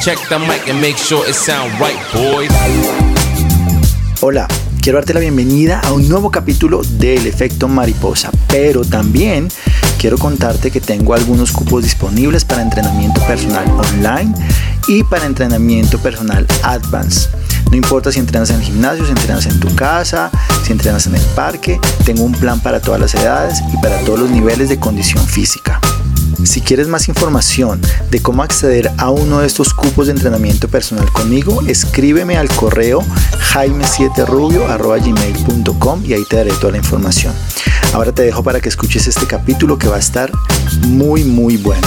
Check the mic and make sure it sound right, boys. Hola, quiero darte la bienvenida a un nuevo capítulo del efecto mariposa, pero también quiero contarte que tengo algunos cupos disponibles para entrenamiento personal online y para entrenamiento personal advanced. No importa si entrenas en el gimnasio, si entrenas en tu casa, si entrenas en el parque, tengo un plan para todas las edades y para todos los niveles de condición física. Si quieres más información de cómo acceder a uno de estos cupos de entrenamiento personal conmigo, escríbeme al correo jaime7rubio.gmail.com y ahí te daré toda la información. Ahora te dejo para que escuches este capítulo que va a estar muy muy bueno.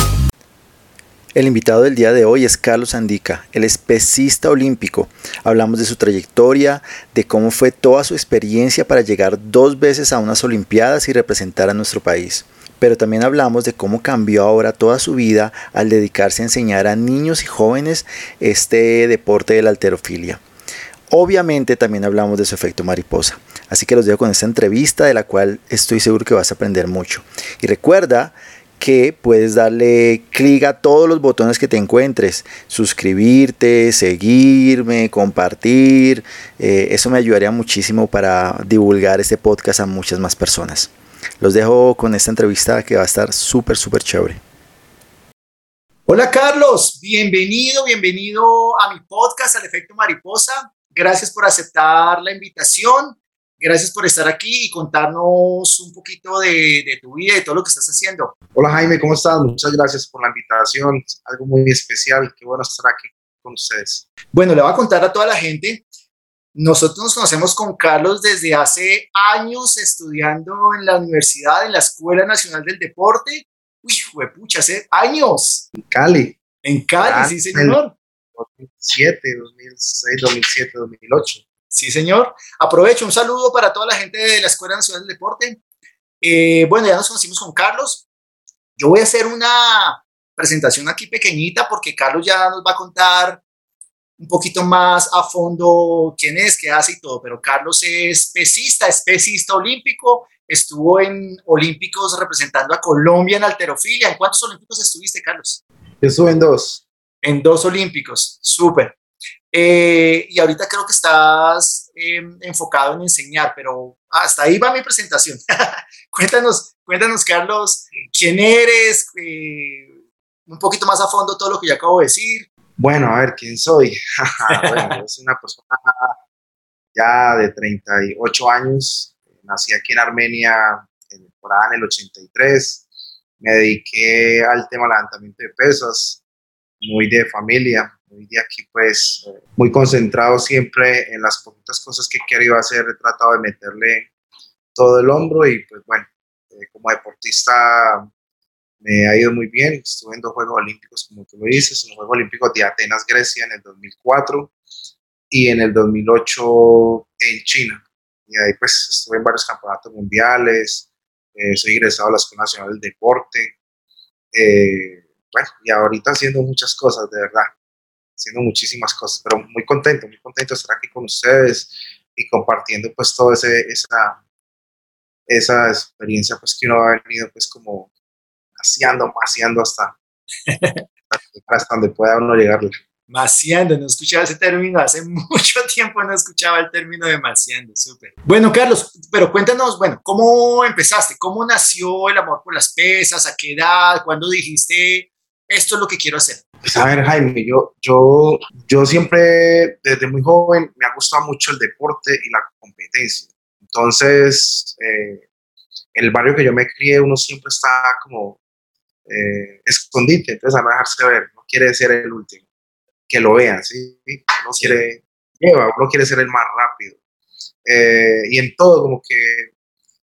El invitado del día de hoy es Carlos Andica, el especista olímpico. Hablamos de su trayectoria, de cómo fue toda su experiencia para llegar dos veces a unas Olimpiadas y representar a nuestro país pero también hablamos de cómo cambió ahora toda su vida al dedicarse a enseñar a niños y jóvenes este deporte de la alterofilia. Obviamente también hablamos de su efecto mariposa, así que los dejo con esta entrevista de la cual estoy seguro que vas a aprender mucho. Y recuerda que puedes darle clic a todos los botones que te encuentres, suscribirte, seguirme, compartir, eh, eso me ayudaría muchísimo para divulgar este podcast a muchas más personas. Los dejo con esta entrevista que va a estar súper, súper chévere. Hola Carlos, bienvenido, bienvenido a mi podcast, al efecto mariposa. Gracias por aceptar la invitación. Gracias por estar aquí y contarnos un poquito de, de, tu vida y todo lo que estás haciendo. Hola Jaime, ¿cómo estás? Muchas gracias por la invitación. Algo muy especial. Qué bueno estar aquí con ustedes. Bueno, le voy a contar a toda la gente nosotros nos conocemos con Carlos desde hace años estudiando en la universidad, en la Escuela Nacional del Deporte. Uy, pucha, hace años. En Cali. En Cali, sí, señor. 2007, 2006, 2007, 2008. Sí, señor. Aprovecho un saludo para toda la gente de la Escuela Nacional del Deporte. Eh, bueno, ya nos conocimos con Carlos. Yo voy a hacer una presentación aquí pequeñita porque Carlos ya nos va a contar un poquito más a fondo quién es, qué hace y todo, pero Carlos es pesista, es pesista olímpico, estuvo en Olímpicos representando a Colombia en alterofilia. ¿En cuántos Olímpicos estuviste, Carlos? Estuve en dos. En dos Olímpicos, súper. Eh, y ahorita creo que estás em, enfocado en enseñar, pero hasta ahí va mi presentación. cuéntanos, cuéntanos, Carlos, quién eres, eh, un poquito más a fondo todo lo que yo acabo de decir, bueno, a ver, ¿quién soy? bueno, soy una persona ya de 38 años. Nací aquí en Armenia en, por en el 83. Me dediqué al tema levantamiento de pesas, muy de familia, muy de aquí, pues, muy concentrado siempre en las poquitas cosas que querido hacer. He tratado de meterle todo el hombro y, pues, bueno, eh, como deportista me ha ido muy bien. Estuve en dos Juegos Olímpicos, como tú lo dices, en los Juegos Olímpicos de Atenas, Grecia, en el 2004 y en el 2008 en China. Y ahí pues estuve en varios campeonatos mundiales, eh, soy ingresado a la Escuela Nacional del Deporte. Eh, bueno, y ahorita haciendo muchas cosas, de verdad, haciendo muchísimas cosas, pero muy contento, muy contento de estar aquí con ustedes y compartiendo pues toda esa, esa experiencia pues que uno ha venido pues como maciando, maciando hasta, hasta donde pueda uno llegar. Maciando, no escuchaba ese término, hace mucho tiempo no escuchaba el término de maciando, súper. Bueno, Carlos, pero cuéntanos, bueno, ¿cómo empezaste? ¿Cómo nació el amor por las pesas? ¿A qué edad? ¿Cuándo dijiste, esto es lo que quiero hacer? Pues a ver, Jaime, yo, yo, yo siempre, desde muy joven, me ha gustado mucho el deporte y la competencia. Entonces, eh, el barrio que yo me crié, uno siempre está como eh, escondite, entonces a no dejarse ver, no quiere ser el último, que lo vean, ¿sí? No quiere, lleva, uno quiere ser el más rápido. Eh, y en todo, como que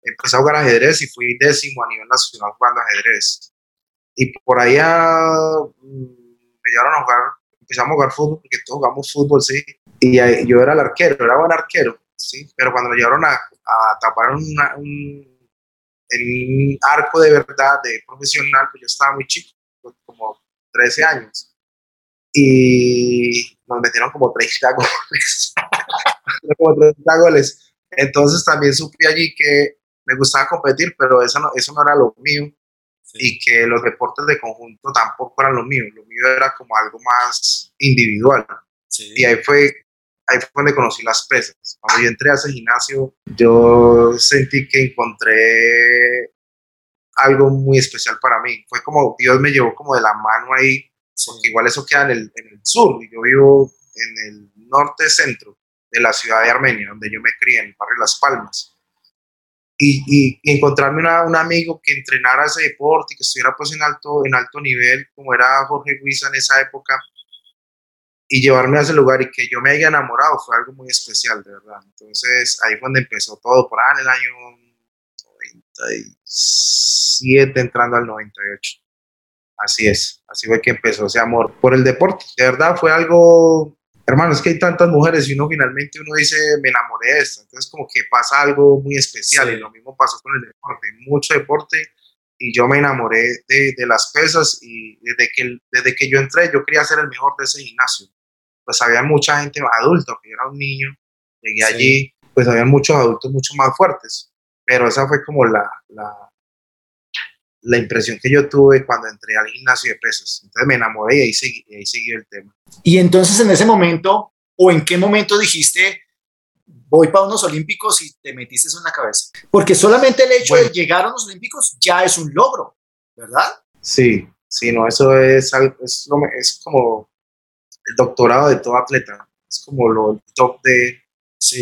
empecé a jugar ajedrez y fui décimo a nivel nacional jugando ajedrez. Y por allá mm, me llevaron a jugar, empezamos a jugar fútbol, porque todos jugamos fútbol, sí. Y yo era el arquero, era buen arquero, sí. Pero cuando me llevaron a, a tapar un en un arco de verdad, de profesional, pues yo estaba muy chico, como 13 años. Y nos metieron como 30 goles. como 30 goles. Entonces también supe allí que me gustaba competir, pero eso no, eso no era lo mío. y que los deportes de conjunto tampoco eran lo mío, lo mío era como algo más individual. Y ahí fue, ahí fue donde conocí las pesas. Cuando yo entré a ese gimnasio, yo sentí que encontré algo muy especial para mí. Fue como Dios me llevó como de la mano ahí, porque igual eso queda en el, en el sur, y yo vivo en el norte centro de la ciudad de Armenia, donde yo me crié, en el barrio Las Palmas. Y, y, encontrarme una, un amigo que entrenara ese deporte y que estuviera pues en alto, en alto nivel, como era Jorge Guisa en esa época, y llevarme a ese lugar y que yo me haya enamorado fue algo muy especial, de verdad. Entonces ahí fue donde empezó todo, por ahí en el año 97, entrando al 98. Así es, así fue que empezó ese amor por el deporte. De verdad fue algo hermano, es que hay tantas mujeres y uno finalmente uno dice, me enamoré de esta. Entonces como que pasa algo muy especial y lo mismo pasó con el deporte, mucho deporte y yo me enamoré de, de, las pesas y desde que, desde que yo entré yo quería ser el mejor de ese gimnasio. Pues había mucha gente adulta, que yo era un niño, llegué allí, pues había muchos adultos mucho más fuertes, pero esa fue como la, la la impresión que yo tuve cuando entré al gimnasio de pesas. Entonces me enamoré y ahí, seguí, ahí siguió el tema. Y entonces en ese momento, o en qué momento dijiste, voy para unos olímpicos y te metiste en la cabeza? Porque solamente el hecho de llegar a los olímpicos ya es un logro, ¿verdad? Sí, sí, no, eso es, es, es como el doctorado de todo atleta, es como lo top de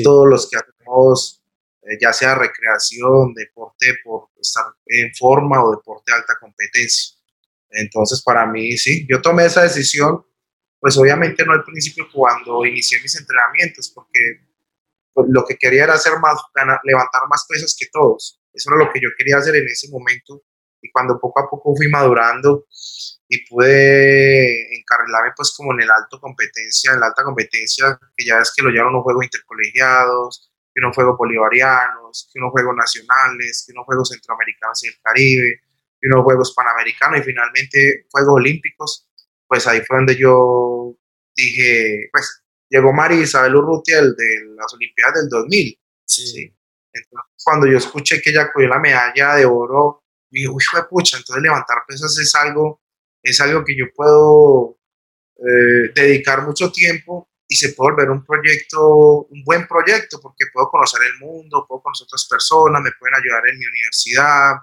todos los que hacemos eh, ya sea recreación, deporte por estar en forma o deporte de alta competencia. Entonces, para mí, sí, yo tomé esa decisión, pues obviamente no al principio cuando inicié mis entrenamientos, porque pues, lo que quería era hacer más, levantar más pesas que todos. Eso era lo que yo quería hacer en ese momento. Y cuando poco a poco fui madurando y pude encarrilarme pues como en el alto competencia, en la alta competencia, que ya es que lo llevan unos juegos intercolegiados, que unos Juegos Bolivarianos, que unos Juegos Nacionales, que unos Juegos Centroamericanos y el Caribe, que unos Juegos Panamericanos y finalmente Juegos Olímpicos, pues ahí fue donde yo dije, pues llegó María Isabel Urrutia de las Olimpiadas del 2000. Sí. Entonces, cuando yo escuché que ella cogió la medalla de oro, dije, uy, pucha, entonces levantar pesas es algo, es algo que yo puedo eh, dedicar mucho tiempo y se puede volver un proyecto, un buen proyecto, porque puedo conocer el mundo, puedo conocer otras personas, me pueden ayudar en mi universidad,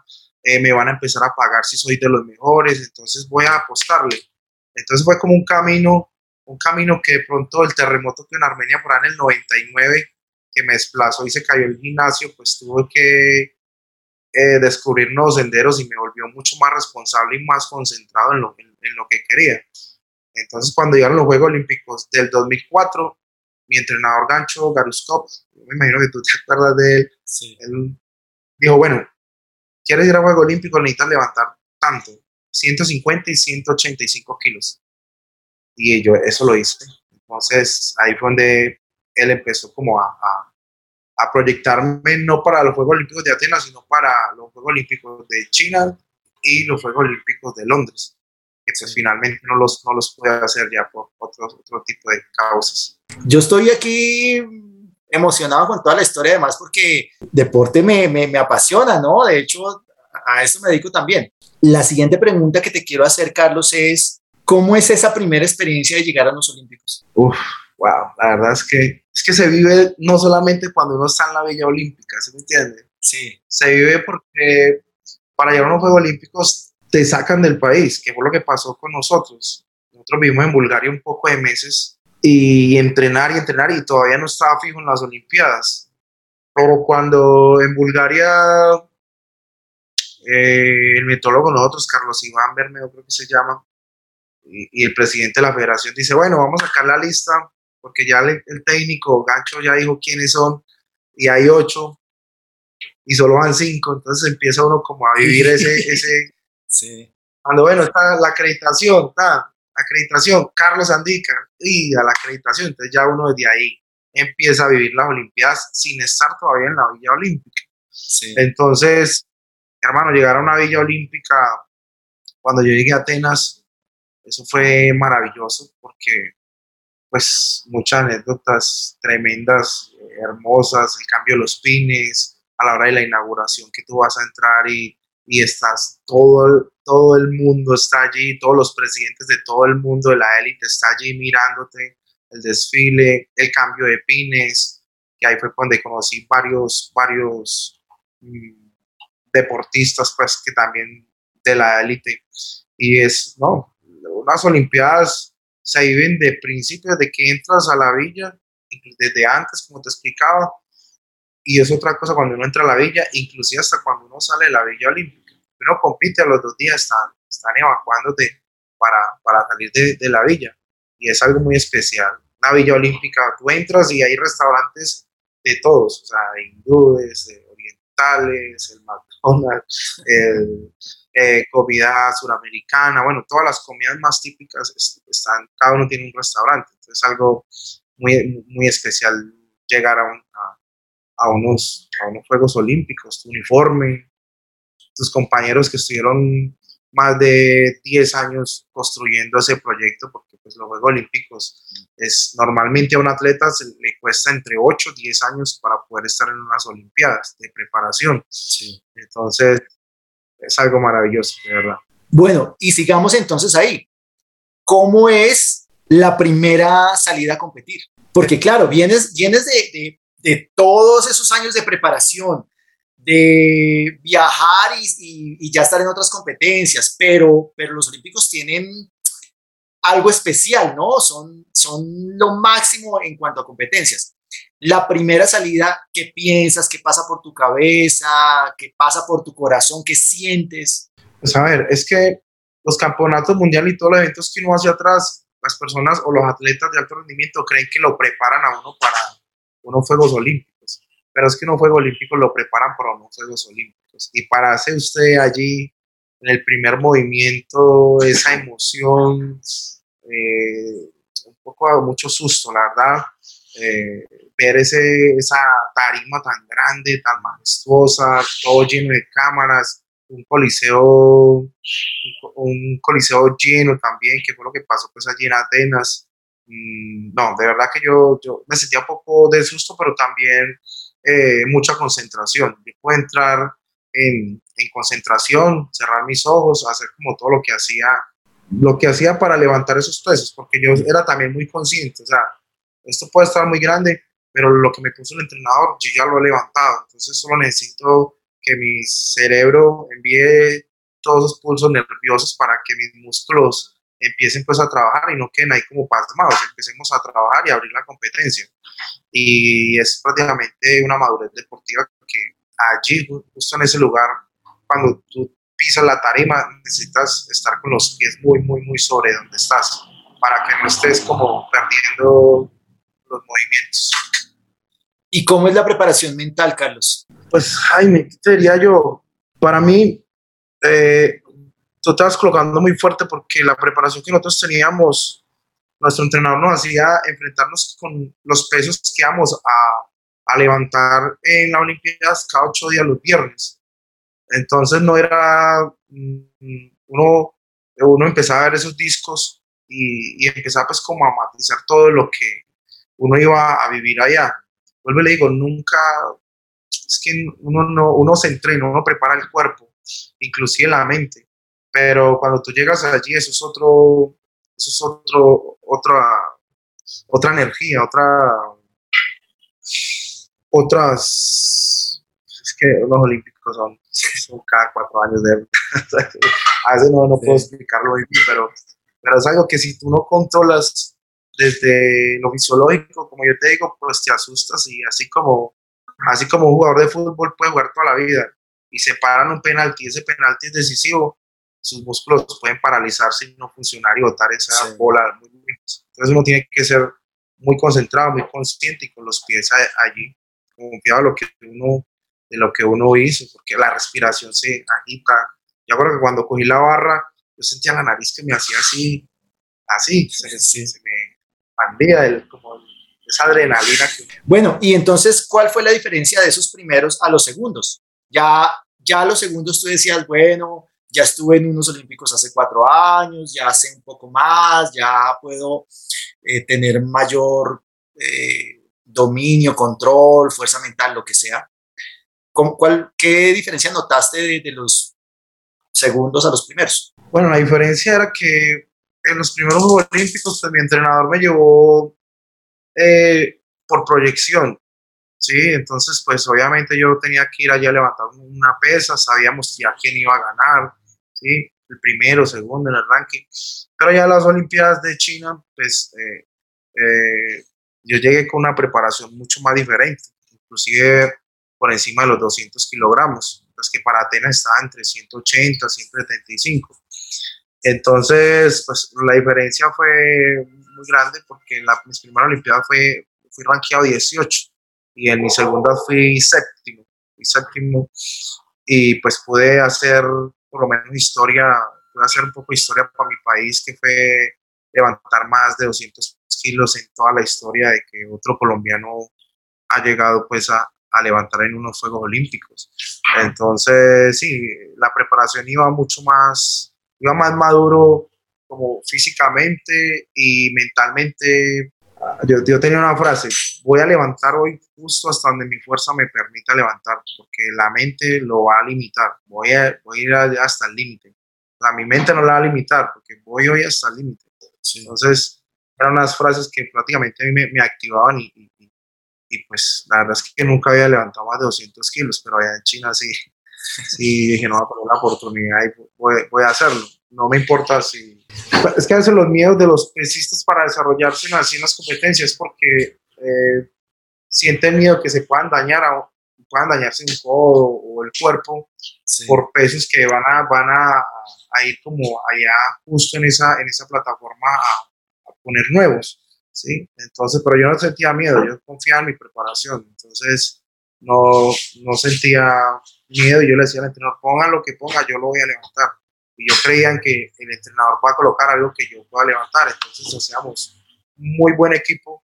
eh, me van a empezar a pagar si soy de los mejores, entonces voy a apostarle. Entonces fue como un camino, un camino que de pronto el terremoto que en Armenia por ahí en el 99, que me desplazó y se cayó el gimnasio, pues tuve que eh, descubrir nuevos senderos y me volvió mucho más responsable y más concentrado en lo, en lo que quería. Entonces, cuando llegaron los Juegos Olímpicos del 2004, mi entrenador gancho, Garuskov, me imagino que tú te acuerdas de él, él dijo, bueno, ¿quieres ir a Juegos Olímpicos? Necesitas levantar tanto, 150 y 185 kilos. Y yo eso lo hice. Entonces, ahí fue donde él empezó como a, a, a proyectarme no para los Juegos Olímpicos de Atenas, sino para los Juegos Olímpicos de China y los Juegos Olímpicos de Londres que pues finalmente no los, no los puede hacer ya por otro, otro tipo de causas. Yo estoy aquí emocionado con toda la historia, además porque deporte me, me, me apasiona, ¿no? De hecho, a eso me dedico también. La siguiente pregunta que te quiero hacer, Carlos, es, ¿cómo es esa primera experiencia de llegar a los Olímpicos? Uf, wow, la verdad es que, es que se vive no solamente cuando uno está en la Villa Olímpica, ¿se me entiende? Sí. Se vive porque para llegar a unos Juegos Olímpicos te sacan del país, que fue lo que pasó con nosotros. Nosotros vivimos en Bulgaria un poco de meses y entrenar y entrenar y todavía no estaba fijo en las Olimpiadas. Pero cuando en Bulgaria eh, el metólogo nosotros, Carlos Iván Bermeo creo que se llama, y, el presidente de la federación dice, bueno, vamos a sacar la lista, porque ya el, el técnico Gancho ya dijo quiénes son, y hay ocho, y solo van cinco, entonces empieza uno como a vivir ese, ese, Sí. Cuando, bueno, está la acreditación, está acreditación, Carlos Andica, y a la acreditación, entonces ya uno desde ahí empieza a vivir las Olimpiadas sin estar todavía en la Villa Olímpica. Sí. Entonces, hermano, llegar a una Villa Olímpica, cuando yo llegué a Atenas, eso fue maravilloso porque, pues, muchas anécdotas tremendas, hermosas, el cambio de los pines, a la hora de la inauguración que tú vas a entrar y y estás todo, todo el mundo está allí, todos los presidentes de todo el mundo de la élite está allí mirándote, el desfile, el cambio de pines, que ahí fue donde conocí varios, varios mm, deportistas, pues que también de la élite. Y es, no, unas Olimpiadas se viven de principios de que entras a la villa, desde antes, como te explicaba, y es otra cosa cuando uno entra a la villa, inclusive hasta cuando uno sale de la villa olímpica. Uno compite a los dos días, están, están evacuándote para, para salir de, la villa. Y es algo muy especial. La villa olímpica, tú entras y hay restaurantes de todos, o sea, hindúes, de orientales, el McDonald's, el, eh, comida suramericana, bueno, todas las comidas más típicas están, cada uno tiene un restaurante, entonces es algo muy, muy especial llegar a, a, unos, a unos Juegos Olímpicos, tu uniforme, tus compañeros que estuvieron más de 10 años construyendo ese proyecto, porque pues, los Juegos Olímpicos es normalmente a un atleta se le cuesta entre 8 o 10 años para poder estar en unas Olimpiadas de preparación. Entonces, es algo maravilloso, de verdad. Bueno, y sigamos entonces ahí. ¿Cómo es la primera salida a competir? Porque claro, vienes, vienes de, de, todos esos años de preparación, de viajar y, y, ya estar en otras competencias, pero, pero los Olímpicos tienen algo especial, ¿no? Son, son lo máximo en cuanto a competencias la primera salida, ¿qué piensas? ¿Qué pasa por tu cabeza? ¿Qué pasa por tu corazón? ¿Qué sientes? Pues a ver, es que los campeonatos mundiales y todos los eventos que uno hace atrás, las personas o los atletas de alto rendimiento creen que lo preparan a uno para unos Juegos Olímpicos, pero es que unos Juegos Olímpicos lo preparan para unos Juegos Olímpicos. Y para hacer usted allí en el primer movimiento esa emoción, eh, un poco mucho susto, la verdad eh, ver ese, esa tarima tan grande, tan majestuosa, todo lleno de cámaras, un coliseo, un coliseo lleno también, que fue lo que pasó pues allí en Atenas. Mm, no, de verdad que yo, yo me sentía un poco de susto, pero también eh, mucha concentración. Yo puedo entrar en, en, concentración, cerrar mis ojos, hacer como todo lo que hacía, lo que hacía para levantar esos pesos, porque yo era también muy consciente, o sea, esto puede estar muy grande, pero lo que me puso el entrenador, yo ya lo he levantado, entonces solo necesito que mi cerebro envíe todos los pulsos nerviosos para que mis músculos empiecen pues a trabajar y no queden ahí como pasmados, empecemos a trabajar y abrir la competencia. Y es prácticamente una madurez deportiva que allí, justo en ese lugar, cuando tú pisas la tarima, necesitas estar con los pies muy, muy, muy sobre donde estás, para que no estés como perdiendo los movimientos. ¿Y cómo es la preparación mental, Carlos? Pues, Jaime, te diría yo, para mí, eh, tú estabas colocando muy fuerte porque la preparación que nosotros teníamos, nuestro entrenador nos hacía enfrentarnos con los pesos que íbamos a, a levantar en la Olimpiadas cada ocho días los viernes. Entonces no era, mm, uno, uno empezaba a ver esos discos y, y empezaba pues como a matizar todo lo que, uno iba a vivir allá. Vuelvo y le digo, nunca, es que uno, no, uno se entrena, uno prepara el cuerpo, inclusive la mente, pero cuando tú llegas allí, eso es otro, eso es otro, otra, otra energía, otra, otras, es que los olímpicos son, son cada cuatro años de, a veces no, no puedo explicarlo bien, pero, pero es algo que si tú no controlas desde lo fisiológico, como yo te digo, pues te asustas y así como, así como un jugador de fútbol puede jugar toda la vida y se paran un penalti, ese penalti es decisivo, sus músculos pueden paralizarse y no funcionar y botar esa bola muy Entonces uno tiene que ser muy concentrado, muy consciente y con los pies allí, confiado en lo que uno, de lo que uno hizo, porque la respiración se agita. Yo creo que cuando cogí la barra, yo sentía la nariz que me hacía así, así, se, se me el, como esa adrenalina. Bueno, y entonces, ¿cuál fue la diferencia de esos primeros a los segundos? Ya, ya los segundos tú decías, bueno, ya estuve en unos olímpicos hace cuatro años, ya sé un poco más, ya puedo eh, tener mayor eh, dominio, control, fuerza mental, lo que sea. ¿Cómo, cuál, ¿Qué diferencia notaste de, los segundos a los primeros. Bueno, la diferencia era que en los primeros Juegos Olímpicos, pues mi entrenador me llevó eh, por proyección, ¿sí? Entonces, pues obviamente yo tenía que ir allá a levantar una pesa, sabíamos ya quién iba a ganar, ¿sí? El primero, segundo en el ranking. Pero ya las Olimpiadas de China, pues eh, eh, yo llegué con una preparación mucho más diferente, inclusive por encima de los 200 kilogramos, es que para Atenas estaba entre 180, 175. Entonces, pues la diferencia fue muy grande porque en la, mis primera Olimpiada fue, fui rankeado 18 y en mi segunda fui séptimo, fui séptimo. Y pues pude hacer por lo menos historia, pude hacer un poco de historia para mi país que fue levantar más de 200 kilos en toda la historia de que otro colombiano ha llegado pues a, a levantar en unos Juegos Olímpicos. Entonces, sí, la preparación iba mucho más, iba más maduro como físicamente y mentalmente. Yo, yo tenía una frase, voy a levantar hoy justo hasta donde mi fuerza me permita levantar, porque la mente lo va a limitar, voy a, voy a ir hasta el límite. La, mi mente no la va a limitar, porque voy hoy hasta el límite. Entonces, eran unas frases que prácticamente a mí me, me activaban y, y, y, pues la verdad es que nunca había levantado más de 200 kilos, pero allá en China sí, sí dije, no, voy a poner una oportunidad y voy, voy, a hacerlo. No me importa si... Es que a veces los miedos de los pesistas para desarrollarse así en las competencias porque eh, sienten miedo que se puedan dañar a, puedan dañarse un codo o el cuerpo sí. por pesos que van a, van a, a, ir como allá justo en esa, en esa plataforma a, a poner nuevos. ¿sí? Entonces, pero yo no sentía miedo, yo confiaba en mi preparación, entonces no, no sentía miedo y yo le decía al entrenador, ponga lo que ponga, yo lo voy a levantar. Y yo creía en que el entrenador va a colocar algo que yo pueda levantar, entonces hacíamos muy buen equipo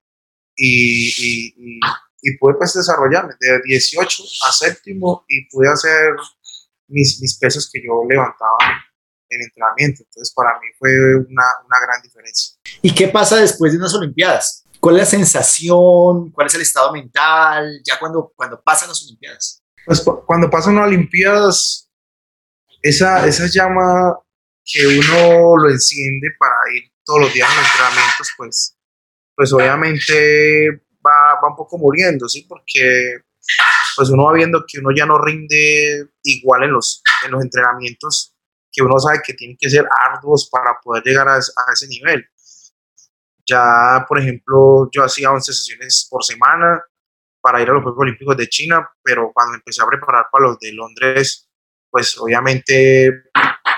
y, y, y, y pude pues desarrollarme de 18 a séptimo y pude hacer mis, mis pesos que yo levantaba en entrenamiento. Entonces, para mí fue una, una, gran diferencia. ¿Y qué pasa después de unas Olimpiadas? ¿Cuál es la sensación? ¿Cuál es el estado mental? Ya cuando, cuando pasan las Olimpiadas. Pues cuando pasan las Olimpiadas, esa, esa llama que uno lo enciende para ir todos los días a los entrenamientos, pues, pues obviamente va, va un poco muriendo, ¿sí? Porque pues uno va viendo que uno ya no rinde igual en los, en los entrenamientos que uno sabe que tienen que ser arduos para poder llegar a, a ese nivel. Ya, por ejemplo, yo hacía 11 sesiones por semana para ir a los Juegos Olímpicos de China, pero cuando empecé a preparar para los de Londres, pues obviamente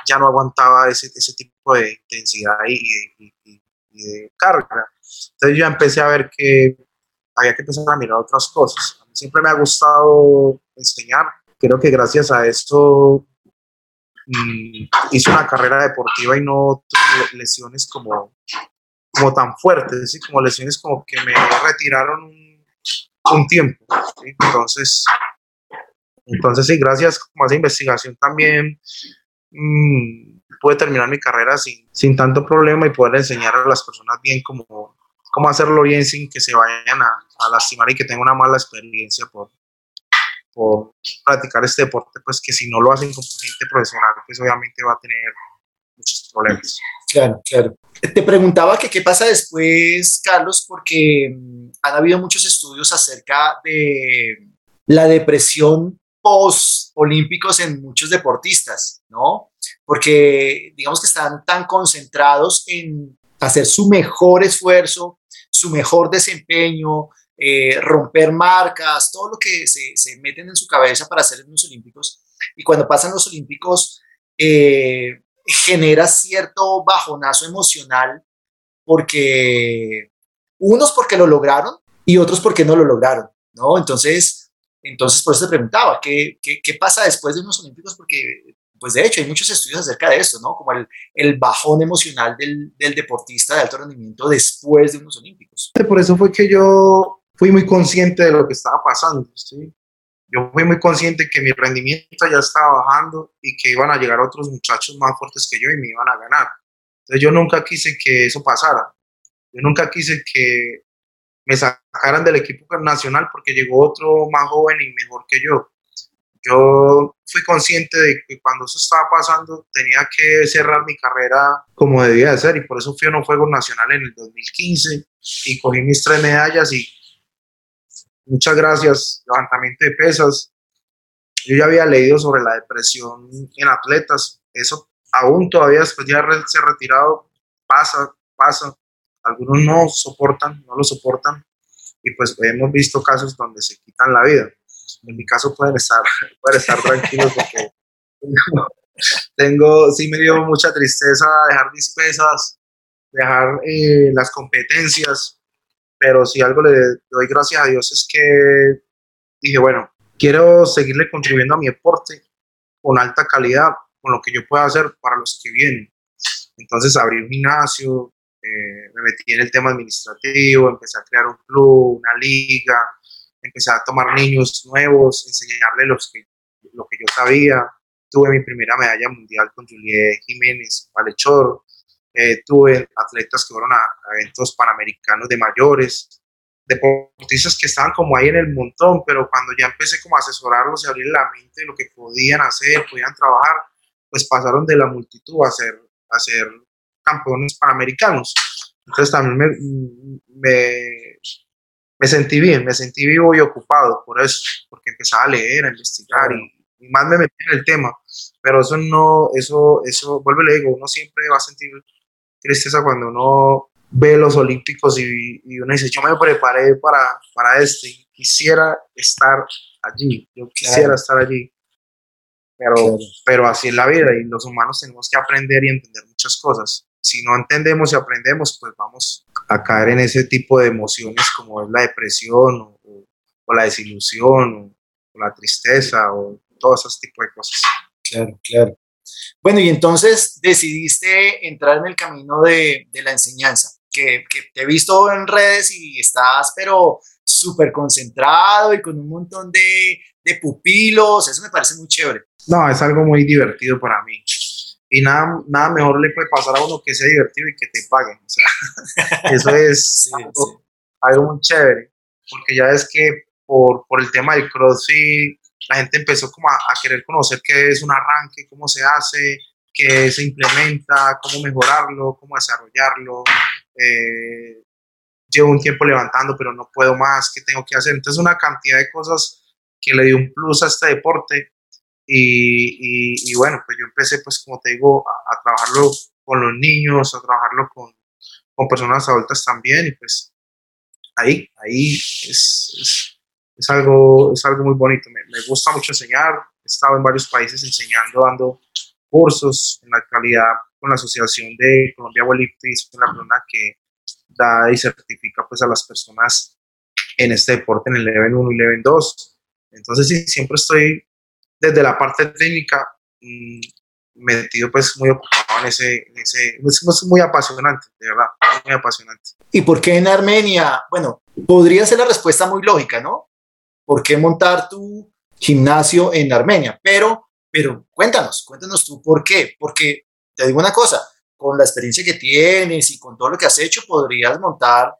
ya no aguantaba ese, ese tipo de intensidad y, y, y, y, de carga. Entonces yo empecé a ver que había que empezar a mirar otras cosas. Siempre me ha gustado enseñar. Creo que gracias a esto Mm, hice una carrera deportiva y no tuve lesiones como, como tan fuertes, ¿sí? como lesiones como que me retiraron un, un tiempo. Entonces, entonces, sí, gracias a esa investigación también mmm, pude terminar mi carrera sin, sin tanto problema y poder enseñar a las personas bien cómo, cómo hacerlo bien sin que se vayan a, a lastimar y que tengan una mala experiencia por, por practicar este deporte, pues que si no lo hacen con gente profesional, pues obviamente va a tener muchos problemas. Claro, claro. Te preguntaba que qué pasa después, Carlos, porque mm, han habido muchos estudios acerca de la depresión post-olímpicos en muchos deportistas, ¿no? Porque digamos que están tan concentrados en hacer su mejor esfuerzo, su mejor desempeño, eh, romper marcas, todo lo que se, se, meten en su cabeza para hacer los Olímpicos. Y cuando pasan los Olímpicos, eh, genera cierto bajonazo emocional porque unos porque lo lograron y otros porque no lo lograron, ¿no? Entonces, entonces por eso te preguntaba, ¿qué, qué, pasa después de unos Olímpicos? Porque pues de hecho hay muchos estudios acerca de esto, ¿no? Como el, el bajón emocional del, del, deportista de alto rendimiento después de unos olímpicos. Por eso fue que yo fui muy consciente de lo que estaba pasando, ¿sí? Yo fui muy consciente que mi rendimiento ya estaba bajando y que iban a llegar otros muchachos más fuertes que yo y me iban a ganar. Entonces yo nunca quise que eso pasara. Yo nunca quise que me sacaran del equipo nacional porque llegó otro más joven y mejor que yo. yo fui consciente de que cuando eso estaba pasando tenía que cerrar mi carrera como debía de ser y por eso fui a unos Juegos Nacionales en el 2015 y cogí mis tres medallas y muchas gracias, levantamiento de pesas. Yo ya había leído sobre la depresión en atletas, eso aún todavía después de haberse retirado pasa, pasa, algunos no soportan, no lo soportan. Y pues hemos visto casos donde se quitan la vida. En mi caso pueden estar, pueden estar tranquilos porque tengo, sí me dio mucha tristeza dejar mis pesas, dejar eh, las competencias, pero si algo le doy gracias a Dios es que dije, bueno, quiero seguirle contribuyendo a mi deporte con alta calidad, con lo que yo pueda hacer para los que vienen. Entonces abrí un gimnasio, eh, me metí en el tema administrativo, empecé a crear un club, una liga, empecé a tomar niños nuevos, enseñarles los que, lo que yo sabía. Tuve mi primera medalla mundial con Juliet Jiménez, Valechor. Eh, tuve atletas que fueron a, eventos panamericanos de mayores, deportistas que estaban como ahí en el montón, pero cuando ya empecé como a asesorarlos y abrir la mente de lo que podían hacer, podían trabajar, pues pasaron de la multitud a ser, a ser campeones panamericanos. Entonces también me, me, me sentí bien, me sentí vivo y ocupado por eso, porque empezaba a leer, a investigar y, más me metí en el tema. Pero eso no, eso, eso, vuelve le digo, uno siempre va a sentir tristeza cuando uno ve los Olímpicos y, uno dice, yo me preparé para, para esto y quisiera estar allí, yo quisiera estar allí. Pero, pero así es la vida y los humanos tenemos que aprender y entender muchas cosas. Si no entendemos y aprendemos, pues vamos a caer en ese tipo de emociones como es la depresión o, la desilusión o, la tristeza o todo ese tipo de cosas. Claro, claro. Bueno, y entonces decidiste entrar en el camino de, de la enseñanza, que, que, te he visto en redes y estás, pero súper concentrado y con un montón de, de pupilos, eso me parece muy chévere. No, es algo muy divertido para mí y nada, nada mejor le puede pasar a uno que sea divertido y que te paguen. O sea, eso es algo, muy chévere, porque ya es que por, por, el tema del CrossFit, la gente empezó como a, querer conocer qué es un arranque, cómo se hace, qué se implementa, cómo mejorarlo, cómo desarrollarlo. Eh, llevo un tiempo levantando, pero no puedo más, ¿qué tengo que hacer? Entonces, una cantidad de cosas que le dio un plus a este deporte y, bueno, pues yo empecé, pues como te digo, a, trabajarlo con los niños, a trabajarlo con, con, personas adultas también, y pues ahí, ahí es, es, algo, es algo muy bonito. Me, me, gusta mucho enseñar, he estado en varios países enseñando, dando cursos en la actualidad con la Asociación de Colombia Weightlifting, es una persona que da y certifica pues a las personas en este deporte en el Level 1 y Level 2. Entonces sí, siempre estoy desde la parte técnica, mm, metido pues muy ocupado en ese, en ese es muy apasionante, de verdad, muy apasionante. ¿Y por qué en Armenia? Bueno, podría ser la respuesta muy lógica, ¿no? ¿Por qué montar tu gimnasio en Armenia? Pero, pero cuéntanos, cuéntanos tú por qué. Porque te digo una cosa, con la experiencia que tienes y con todo lo que has hecho, podrías montar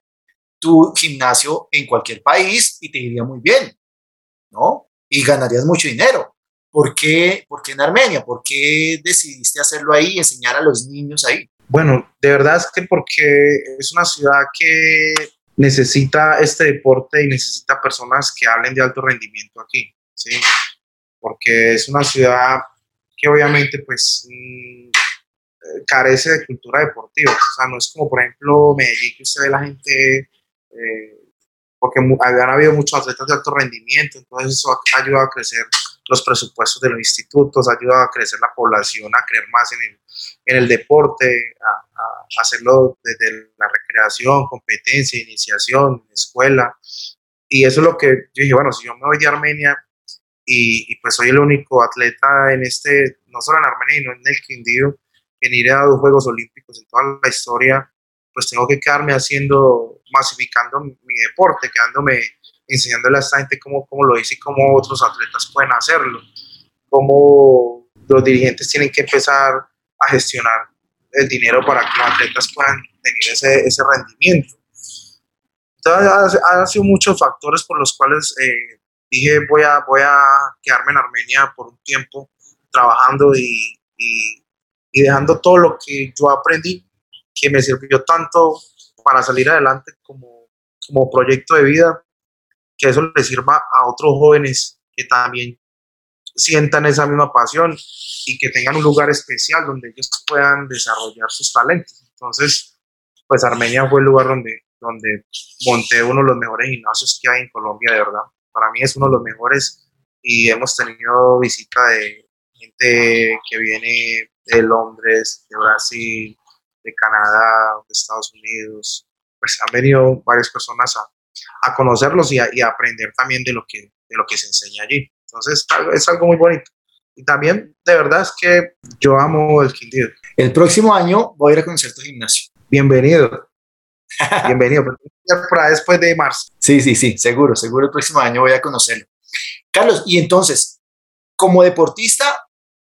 tu gimnasio en cualquier país y te iría muy bien, ¿no? Y ganarías mucho dinero. ¿Por qué, ¿Por qué en Armenia? ¿Por qué decidiste hacerlo ahí y enseñar a los niños ahí? Bueno, de verdad es que porque es una ciudad que necesita este deporte y necesita personas que hablen de alto rendimiento aquí, ¿sí? Porque es una ciudad que obviamente pues mm, carece de cultura deportiva, o sea, no es como por ejemplo Medellín que usted ve la gente, eh, porque habían habido muchos atletas de alto rendimiento, entonces eso ha ayudado a crecer los presupuestos de los institutos, ayuda a crecer la población, a creer más en el, en el deporte, a, hacerlo desde la recreación, competencia, iniciación, escuela. Y eso es lo que yo dije, bueno, si yo me voy de Armenia y, pues soy el único atleta en este, no solo en Armenia, sino en el Quindío, en ir a dos Juegos Olímpicos en toda la historia, pues tengo que quedarme haciendo, masificando mi deporte, quedándome enseñándole a esta gente cómo, cómo lo hice y cómo otros atletas pueden hacerlo, cómo los dirigentes tienen que empezar a gestionar el dinero para que los atletas puedan tener ese, ese rendimiento. Entonces, han sido muchos factores por los cuales eh, dije voy a, voy a quedarme en Armenia por un tiempo trabajando y, y, y dejando todo lo que yo aprendí, que me sirvió tanto para salir adelante como, como proyecto de vida, que eso le sirva a otros jóvenes que también sientan esa misma pasión y que tengan un lugar especial donde ellos puedan desarrollar sus talentos. Entonces, pues Armenia fue el lugar donde, donde monté uno de los mejores gimnasios que hay en Colombia, de verdad. Para mí es uno de los mejores y hemos tenido visita de gente que viene de Londres, de Brasil, de Canadá, de Estados Unidos. Pues han venido varias personas a, a conocerlos y a, y aprender también de lo que, de lo que se enseña allí. Entonces es algo muy bonito. Y también, de verdad, es que yo amo el Quindío. El próximo año voy a ir a conocer tu gimnasio. Bienvenido. Bienvenido. Para después de marzo. Sí, sí, sí, seguro, seguro el próximo año voy a conocerlo. Carlos, y entonces, como deportista,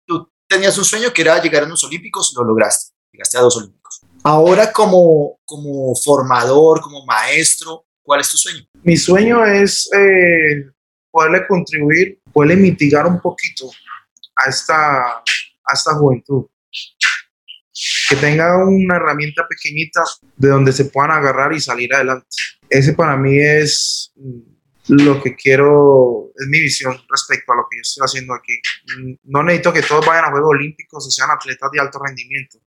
tú tenías un sueño que era llegar a los Olímpicos, lo lograste, llegaste a dos Olímpicos. Ahora, como, como formador, como maestro, ¿cuál es tu sueño? Mi sueño es eh, poderle contribuir, poderle mitigar un poquito a esta, a esta juventud. Que tenga una herramienta pequeñita de donde se puedan agarrar y salir adelante. Ese para mí es lo que quiero, es mi visión respecto a lo que yo estoy haciendo aquí. No necesito que todos vayan a Juegos Olímpicos o sean atletas de alto rendimiento,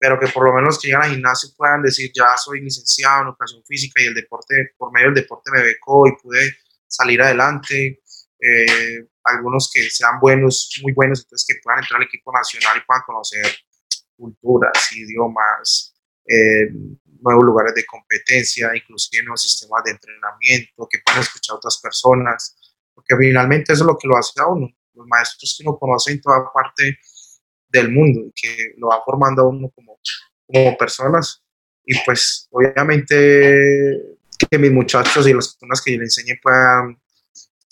pero que por lo menos que lleguen al gimnasio puedan decir, ya soy licenciado en educación física y el deporte, por medio del deporte me becó y pude salir adelante, eh, algunos que sean buenos, muy buenos, entonces que puedan entrar al equipo nacional y puedan conocer culturas, idiomas, eh, nuevos lugares de competencia, inclusive nuevos sistemas de entrenamiento, que puedan escuchar a otras personas, porque finalmente eso es lo que lo hace a uno, los maestros que uno conoce en toda parte del mundo y que lo va formando a uno como, como personas. Y pues obviamente que mis muchachos y las personas que yo le enseñe puedan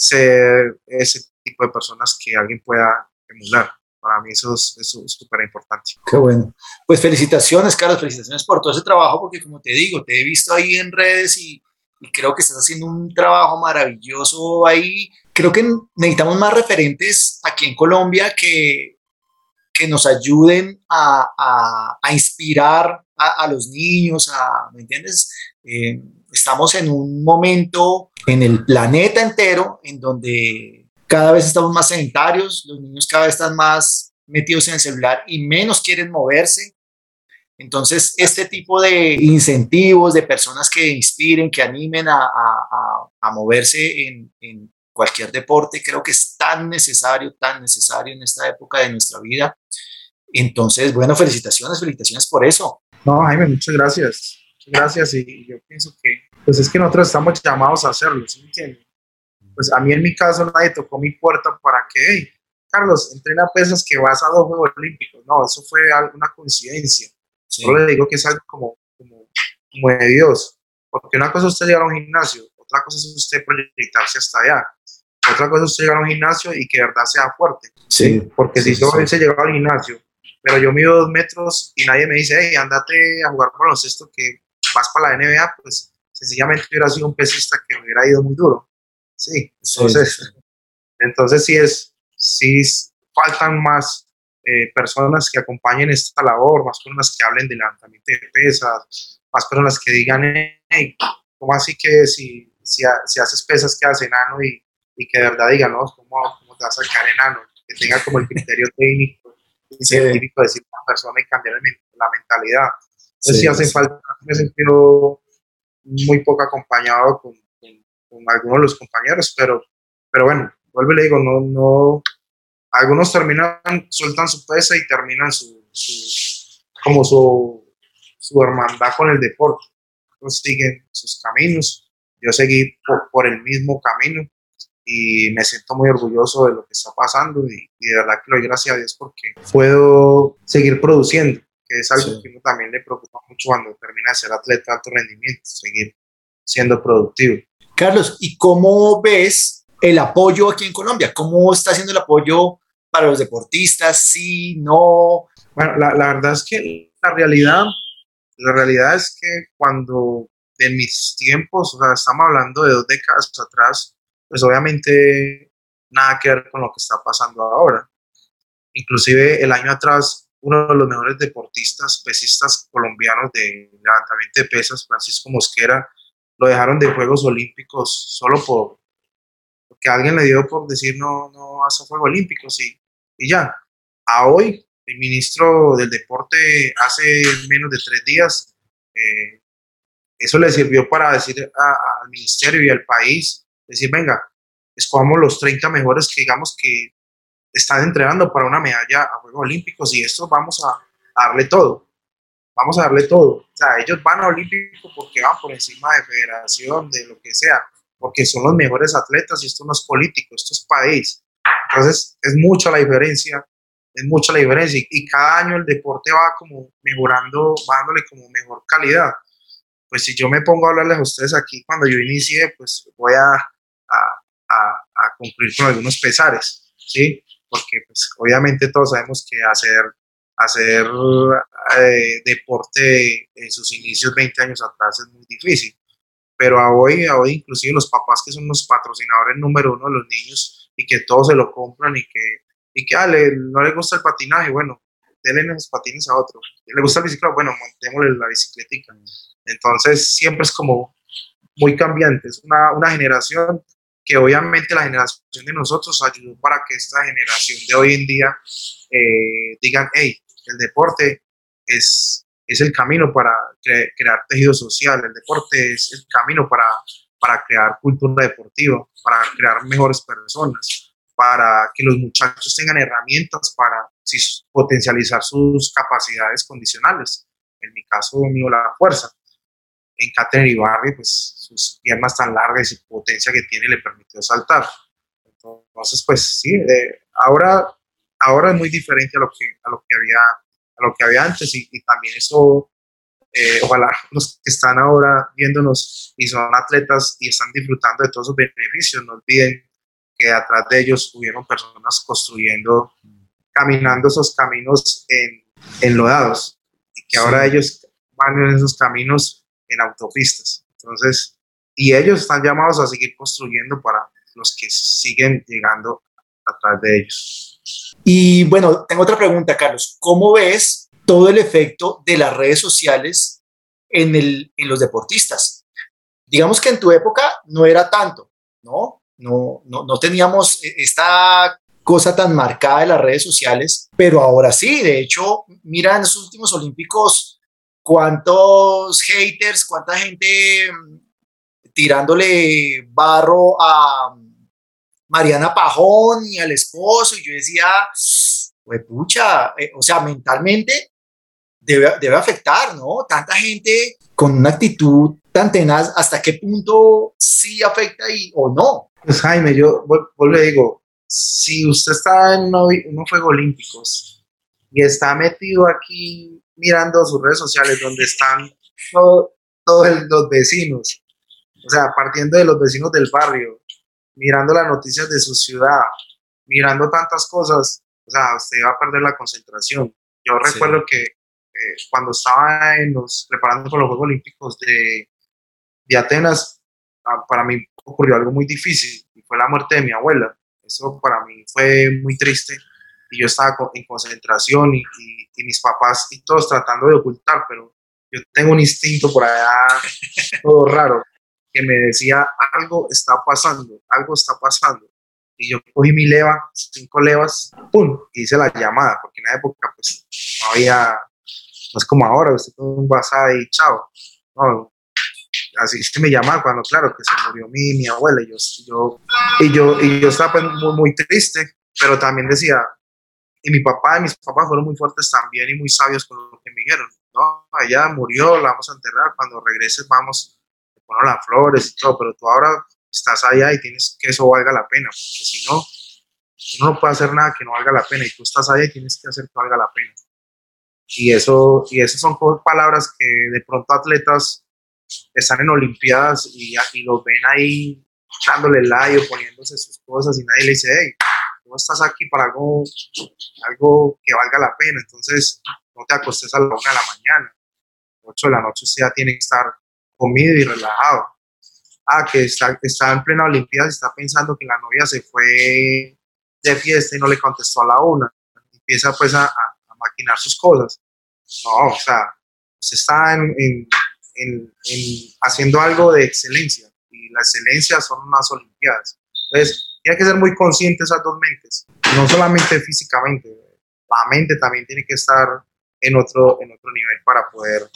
ser ese tipo de personas que alguien pueda emular. Para mí eso es súper importante. Qué bueno. Pues felicitaciones, Carlos, felicitaciones por todo ese trabajo, porque como te digo, te he visto ahí en redes y, y creo que estás haciendo un trabajo maravilloso ahí. Creo que necesitamos más referentes aquí en Colombia que, que nos ayuden a, a, a inspirar a, a, los niños, a, ¿me entiendes? Eh, estamos en un momento en el planeta entero en donde cada vez estamos más sedentarios, los niños cada vez están más metidos en el celular y menos quieren moverse. Entonces, este tipo de incentivos, de personas que inspiren, que animen a, a, a moverse en, en, cualquier deporte, creo que es tan necesario, tan necesario en esta época de nuestra vida. Entonces, bueno, felicitaciones, felicitaciones por eso. No, Jaime, muchas gracias. Muchas gracias y yo pienso que pues es que nosotros estamos llamados a hacerlo, ¿sí me entiendes? Pues a mí en mi caso nadie tocó mi puerta para que, hey, Carlos, entrena pesas que vas a dos Juegos Olímpicos. No, eso fue alguna coincidencia. Sí. Yo le digo que es algo como, como, como de Dios. Porque una cosa es usted llegar a un gimnasio, otra cosa es usted proyectarse hasta allá. Otra cosa es llegar a un gimnasio y que de verdad sea fuerte. Sí. Porque si yo hubiese llegado al gimnasio, pero yo mido dos metros y nadie me dice, hey, andate a jugar baloncesto que vas para la NBA, pues sencillamente hubiera sido un pesista que hubiera ido muy duro. Sí, entonces, sí. entonces sí es, sí faltan más eh, personas que acompañen esta labor, más personas que hablen de levantamiento de pesas, más personas que digan, hey, ¿cómo así que si, si, si haces pesas quedas enano y, y que de verdad digan, no, ¿cómo, ¿cómo te vas a sacar enano? Que tenga como el criterio técnico y científico de decir a una persona y cambiar la mentalidad. Entonces sí, sí hace falta, me sentido muy poco acompañado con, con, con, algunos de los compañeros, pero, pero bueno, vuelvo y le digo, no, no, algunos terminan, sueltan su pesa y terminan su, su como su, su, hermandad con el deporte. Otros siguen sus caminos, yo seguí por, por, el mismo camino y me siento muy orgulloso de lo que está pasando y, y de verdad que lo doy gracias a Dios porque puedo seguir produciendo que es algo sí. que uno también le preocupa mucho cuando termina de ser atleta de alto rendimiento, seguir siendo productivo. Carlos, ¿y cómo ves el apoyo aquí en Colombia? ¿Cómo está haciendo el apoyo para los deportistas? Sí, no. Bueno, la, la verdad es que la realidad, la realidad es que cuando en mis tiempos, o sea, estamos hablando de dos décadas atrás, pues obviamente nada que ver con lo que está pasando ahora. Inclusive el año atrás, uno de los mejores deportistas, pesistas colombianos de levantamiento de pesas, Francisco Mosquera, lo dejaron de Juegos Olímpicos solo por porque alguien le dio por decir no, no a Juegos Olímpicos y, y ya. A hoy, el ministro del Deporte hace menos de tres días, eh, eso le sirvió para decir al ministerio y al país, decir, venga, escogamos los 30 mejores que digamos que están entrenando para una medalla a Juegos Olímpicos y esto vamos a, darle todo. Vamos a darle todo. O sea, ellos van a Olímpico porque van por encima de federación, de lo que sea, porque son los mejores atletas y esto no es político, esto es país. Entonces, es mucha la diferencia, es mucha la diferencia y, cada año el deporte va como mejorando, va dándole como mejor calidad. Pues si yo me pongo a hablarles a ustedes aquí cuando yo inicié, pues voy a, a, a cumplir con algunos pesares, ¿sí? porque pues, obviamente todos sabemos que hacer, hacer eh, deporte en sus inicios 20 años atrás es muy difícil. Pero a hoy, a hoy inclusive los papás que son los patrocinadores número uno de los niños y que todos se lo compran y que, y que ah, no le gusta el patinaje, bueno, denle los patines a otro. ¿Le gusta el bicicleta? Bueno, montémosle la bicicletica. Entonces siempre es como muy cambiante, es una, una generación que obviamente la generación de nosotros ayudó para que esta generación de hoy en día eh, digan, hey, el deporte es, es el camino para crear tejido social, el deporte es el camino para, para crear cultura deportiva, para crear mejores personas, para que los muchachos tengan herramientas para potencializar sus capacidades condicionales. En mi caso mío, la fuerza en Catherine y Barry, pues sus piernas tan largas y potencia que tiene le permitió saltar. Entonces, pues sí, ahora, ahora es muy diferente a lo que, a lo que, había, a lo que había antes y, también eso, eh, ojalá los que están ahora viéndonos y son atletas y están disfrutando de todos sus beneficios, no olviden que atrás de ellos hubieron personas construyendo, caminando esos caminos en, enlodados y que ahora ellos van en esos caminos en autopistas. Entonces, y ellos están llamados a seguir construyendo para los que siguen llegando atrás de ellos. Y bueno, tengo otra pregunta, Carlos. ¿Cómo ves todo el efecto de las redes sociales en, el, en los deportistas? Digamos que en tu época no era tanto, ¿no? No, no, no teníamos e, esta cosa tan marcada de las redes sociales, pero ahora sí, de hecho, mira en los últimos Olímpicos cuántos haters, cuánta gente mm, tirándole barro a mm, Mariana Pajón y al esposo, y yo decía, pues pucha, eh, o sea, mentalmente debe, debe afectar, ¿no? Tanta gente con una actitud tan tenaz, ¿hasta qué punto sí afecta y, o no? Pues Jaime, yo le digo, si usted está en unos Juegos Olímpicos y está metido aquí mirando sus redes sociales donde están todos los vecinos, o sea, partiendo de los vecinos del barrio, mirando las noticias de su ciudad, mirando tantas cosas, o sea, usted va a perder la concentración. Yo recuerdo que eh, cuando estaba en los, preparando con los Juegos Olímpicos de, de Atenas, ah, para mí ocurrió algo muy difícil y fue la muerte de mi abuela. Eso para mí fue muy triste y yo estaba en concentración y, y, mis papás y todos tratando de ocultar, pero yo tengo un instinto por allá todo raro que me decía algo está pasando, algo está pasando. Y yo cogí mi leva, cinco levas, ¡pum! Y hice la llamada, porque en la época pues no había, no es como ahora, usted con un WhatsApp y chao. No, así que me llamaba cuando, claro, que se murió mi, mi abuela y yo, yo, y yo, y yo estaba pues, muy, muy triste, pero también decía, y mi papá y mis papás fueron muy fuertes también y muy sabios con lo que me dijeron. No, murió, la vamos a enterrar, cuando regreses vamos, a poner las flores y todo, pero tú ahora estás allá y tienes que eso valga la pena, porque si no, uno no puede hacer nada que no valga la pena y tú estás allá y tienes que hacer que valga la pena. Y eso, y esas son palabras que de pronto atletas están en Olimpiadas y, y los ven ahí echándole like o poniéndose sus cosas y nadie le dice, hey, no estás aquí para algo, algo que valga la pena, entonces no te acostes a la una de la mañana, 8 de la noche ya tiene que estar comido y relajado. ah, que está, está en plena Olimpiada y está pensando que la novia se fue de fiesta y no le contestó a la una. Empieza pues a, maquinar sus cosas. No, o sea, se está en, en, haciendo algo de excelencia y la excelencia son unas Olimpiadas. Entonces, tiene que ser muy consciente esas dos mentes, no solamente físicamente, la mente también tiene que estar en otro, en otro nivel para poder,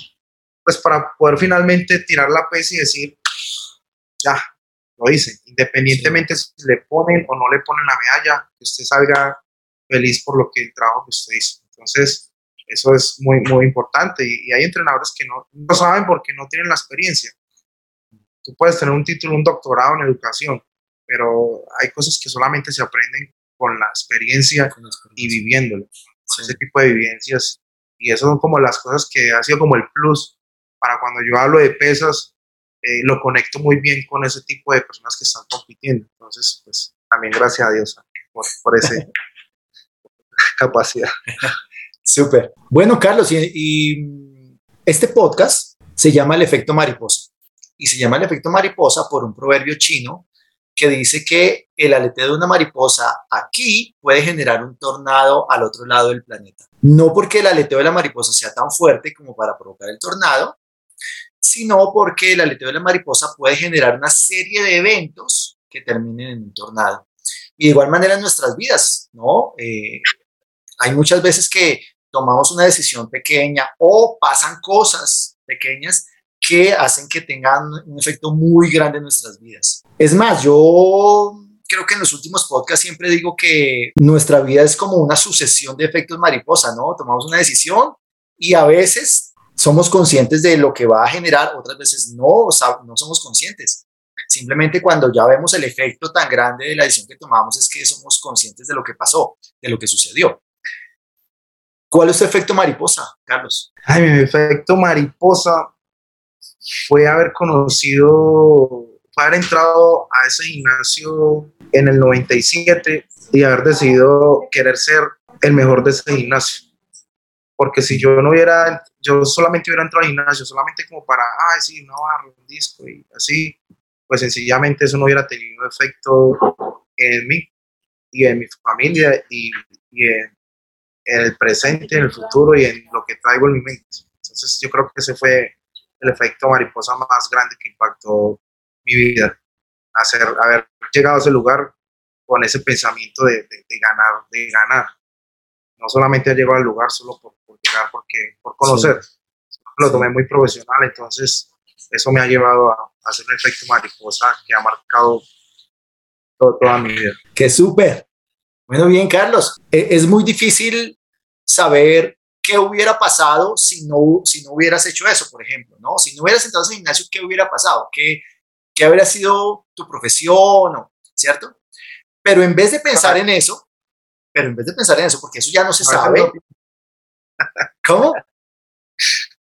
pues para poder finalmente tirar la pez y decir, ya, lo hice, independientemente si le ponen o no le ponen la medalla, que usted salga feliz por lo que el trabajo que usted hizo. Entonces, eso es muy, muy importante y, hay entrenadores que no, no saben porque no tienen la experiencia. Tú puedes tener un título, un doctorado en educación, pero hay cosas que solamente se aprenden con la experiencia, y viviéndolo. Ese tipo de vivencias. Y eso son como las cosas que ha sido como el plus para cuando yo hablo de pesas, eh, lo conecto muy bien con ese tipo de personas que están compitiendo. Entonces, pues también gracias a Dios por, por esa capacidad. Súper. Bueno, Carlos, y, este podcast se llama El efecto mariposa. Y se llama el efecto mariposa por un proverbio chino que dice que el aleteo de una mariposa aquí puede generar un tornado al otro lado del planeta. No porque el aleteo de la mariposa sea tan fuerte como para provocar el tornado, sino porque el aleteo de la mariposa puede generar una serie de eventos que terminen en un tornado. Y de igual manera en nuestras vidas, ¿no? Eh, hay muchas veces que tomamos una decisión pequeña o pasan cosas pequeñas que hacen que tengan un efecto muy grande en nuestras vidas. Es más, yo creo que en los últimos podcasts siempre digo que nuestra vida es como una sucesión de efectos mariposa, ¿no? Tomamos una decisión y a veces somos conscientes de lo que va a generar, otras veces no, no somos conscientes. Simplemente cuando ya vemos el efecto tan grande de la decisión que tomamos es que somos conscientes de lo que pasó, de lo que sucedió. ¿Cuál es tu efecto mariposa, Carlos? Ay, mi efecto mariposa fue haber conocido, fue haber entrado a ese gimnasio en el 97 y haber decidido querer ser el mejor de ese gimnasio porque si yo no hubiera, yo solamente hubiera entrado al gimnasio, solamente como para, ay, sí, una barra, un disco y así, pues sencillamente eso no hubiera tenido efecto en mí y en mi familia y, en, el presente, en el futuro y en lo que traigo en mi mente. Entonces yo creo que ese fue el efecto mariposa más grande que impactó mi vida. Hacer, haber llegado a ese lugar con ese pensamiento de, de ganar, de ganar no solamente llegado al lugar solo por, llegar, porque, por conocer. Lo tomé muy profesional, entonces eso me ha llevado a, hacer un efecto mariposa que ha marcado toda mi vida. ¡Qué súper! Bueno, bien, Carlos. E, es muy difícil saber qué hubiera pasado si no, si no hubieras hecho eso, por ejemplo, ¿no? Si no hubieras entrado en gimnasio, ¿qué hubiera pasado? ¿Qué, qué habría sido tu profesión? ¿Cierto? Pero en vez de pensar en eso, pero en vez de pensar en eso, porque eso ya no se sabe. ¿Cómo?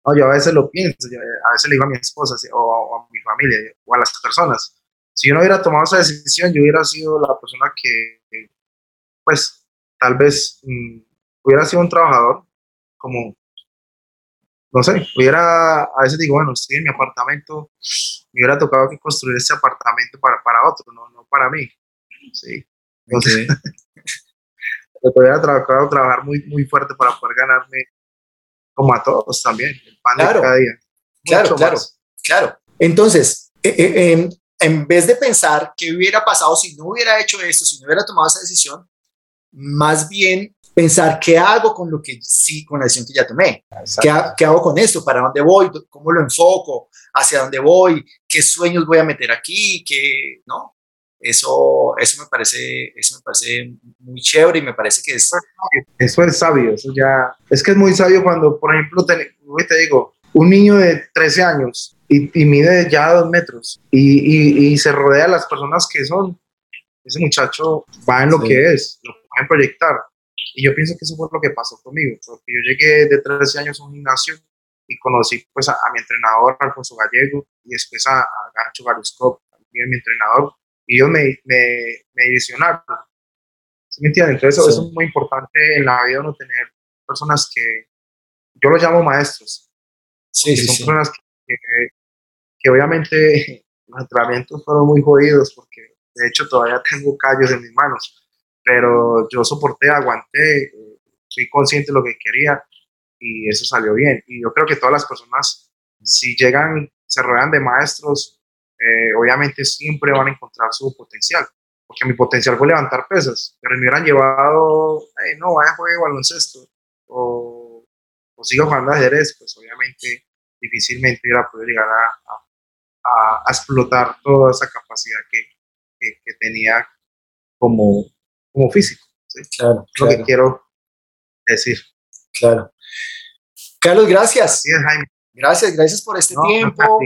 No, yo a veces lo pienso, a veces le digo a mi esposa o, a mi familia o a las personas, si yo no hubiera tomado esa decisión, yo hubiera sido la persona que, pues, tal vez mm, hubiera sido un trabajador, como, no sé, hubiera, a veces digo, bueno, estoy en mi apartamento, me hubiera tocado que construir ese apartamento para, para otro, no, no para mí, sí. Entonces, todavía trabajar, trabajar muy, muy fuerte para poder ganarme como a todos también, el pan claro, de cada día. Claro, claro, claro. Entonces, eh, eh, em, en vez de pensar qué hubiera pasado si no hubiera hecho esto, si no hubiera tomado esa decisión, más bien pensar qué hago con lo que sí, con la decisión que ya tomé. ¿Qué, ¿Qué, hago con esto? ¿Para dónde voy? ¿Cómo lo enfoco? ¿Hacia dónde voy? ¿Qué sueños voy a meter aquí? ¿Qué, no? Eso, eso, me parece, eso me parece muy chévere y me parece que es... Eso es sabio, eso ya... Es que es muy sabio cuando, por ejemplo, te, te digo, un niño de 13 años y, mide ya dos metros y, y, se rodea de las personas que son, ese muchacho va en lo que es, lo pueden proyectar. Y yo pienso que eso fue lo que pasó conmigo, porque yo llegué de 13 años a un gimnasio y conocí pues a, mi entrenador Alfonso Gallego y después a, a Gancho Garuscop, también mi entrenador, y ellos me, me, me direccionaron. ¿Sí me entienden? Entonces, eso es muy importante en la vida uno tener personas que yo los llamo maestros. Sí, sí, son personas que, que, obviamente los entrenamientos fueron muy jodidos porque de hecho todavía tengo callos en mis manos, pero yo soporté, aguanté, fui consciente de lo que quería y eso salió bien. Y yo creo que todas las personas, si llegan, se rodean de maestros, eh, obviamente siempre van a encontrar su potencial. Porque mi potencial fue levantar pesas, pero me hubieran llevado, no, vaya a jugar baloncesto o, o sigo jugando ajedrez, pues obviamente difícilmente hubiera podido llegar a, a, a explotar toda esa capacidad que, que, tenía como, como físico. ¿sí? Claro, Lo que quiero decir. Claro. Carlos, gracias. Sí, Jaime. Gracias, gracias por este No, tiempo.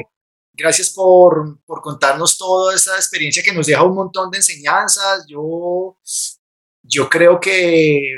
Gracias por, por contarnos toda esa experiencia que nos deja un montón de enseñanzas. Yo, yo creo que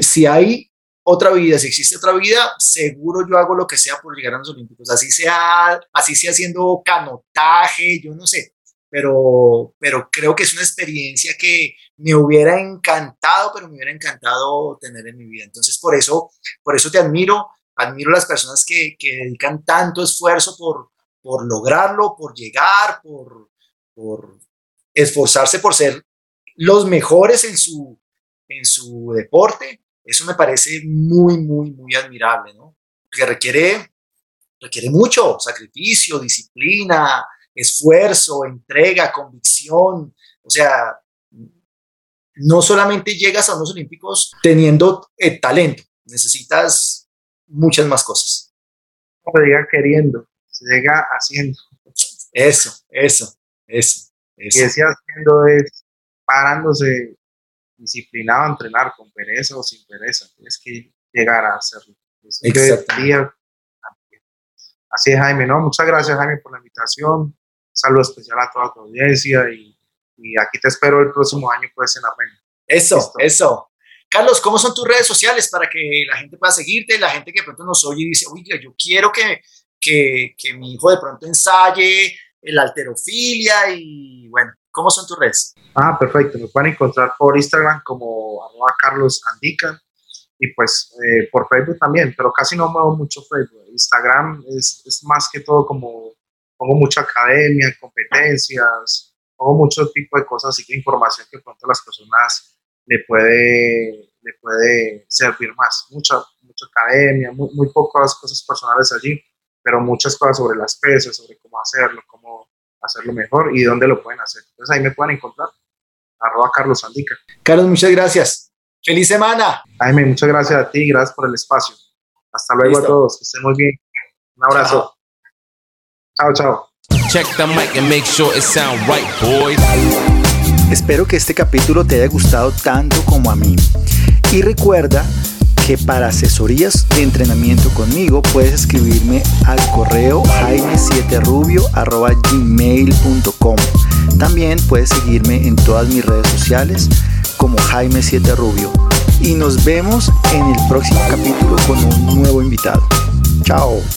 si hay otra vida, si existe otra vida, seguro yo hago lo que sea por llegar a los Olímpicos. Así sea, así sea haciendo canotaje, yo no sé. Pero, pero creo que es una experiencia que me hubiera encantado, pero me hubiera encantado tener en mi vida. Entonces, por eso, por eso te admiro, admiro las personas que, que dedican tanto esfuerzo por, por lograrlo, por llegar, por, por esforzarse por ser los mejores en su, en su deporte. Eso me parece muy, muy, muy admirable, ¿no? Que requiere, requiere mucho sacrificio, disciplina, esfuerzo, entrega, convicción. O sea, no solamente llegas a unos olímpicos teniendo el talento, necesitas muchas más cosas. No me diga queriendo, se llega haciendo. Eso, eso, eso. Y ese haciendo es parándose disciplinado a entrenar con pereza o sin pereza. Tienes que llegar a hacerlo. Así es, Jaime. ¿no? Muchas gracias, Jaime, por la invitación. Saludo especial a toda tu audiencia y, y aquí te espero el próximo año, pues, en Armenia. Eso, Listo. eso. Carlos, ¿cómo son tus redes sociales para que la gente pueda seguirte? La gente que de pronto nos oye y dice, oye, yo quiero que, que, que mi hijo de pronto ensaye la alterofilia y bueno, ¿cómo son tus redes? Ah, perfecto. Me pueden encontrar por Instagram como arroba Carlos Andica y pues eh, por Facebook también, pero casi no muevo mucho Facebook. Instagram es, es, más que todo como pongo mucha academia, competencias, pongo mucho tipo de cosas, así que información que pronto a las personas le puede, le puede servir más. Mucha, mucha academia, muy, muy pocas cosas personales allí, pero muchas cosas sobre las pesas, sobre cómo hacerlo, cómo hacerlo mejor y dónde lo pueden hacer. Entonces ahí me pueden encontrar. Arroba Carlos Andica. Carlos, muchas gracias. Feliz semana. Jaime, muchas gracias a ti, gracias por el espacio. Hasta luego Listo. a todos, que estén muy bien. Un abrazo. Chao, chao. Check the mic and make sure it sound right, boys. Espero que este capítulo te haya gustado tanto como a mí. Y recuerda que para asesorías de entrenamiento conmigo puedes escribirme al correo jaime7rubio.gmail.com También puedes seguirme en todas mis redes sociales como Jaime7Rubio. Y nos vemos en el próximo capítulo con un nuevo invitado. Chao.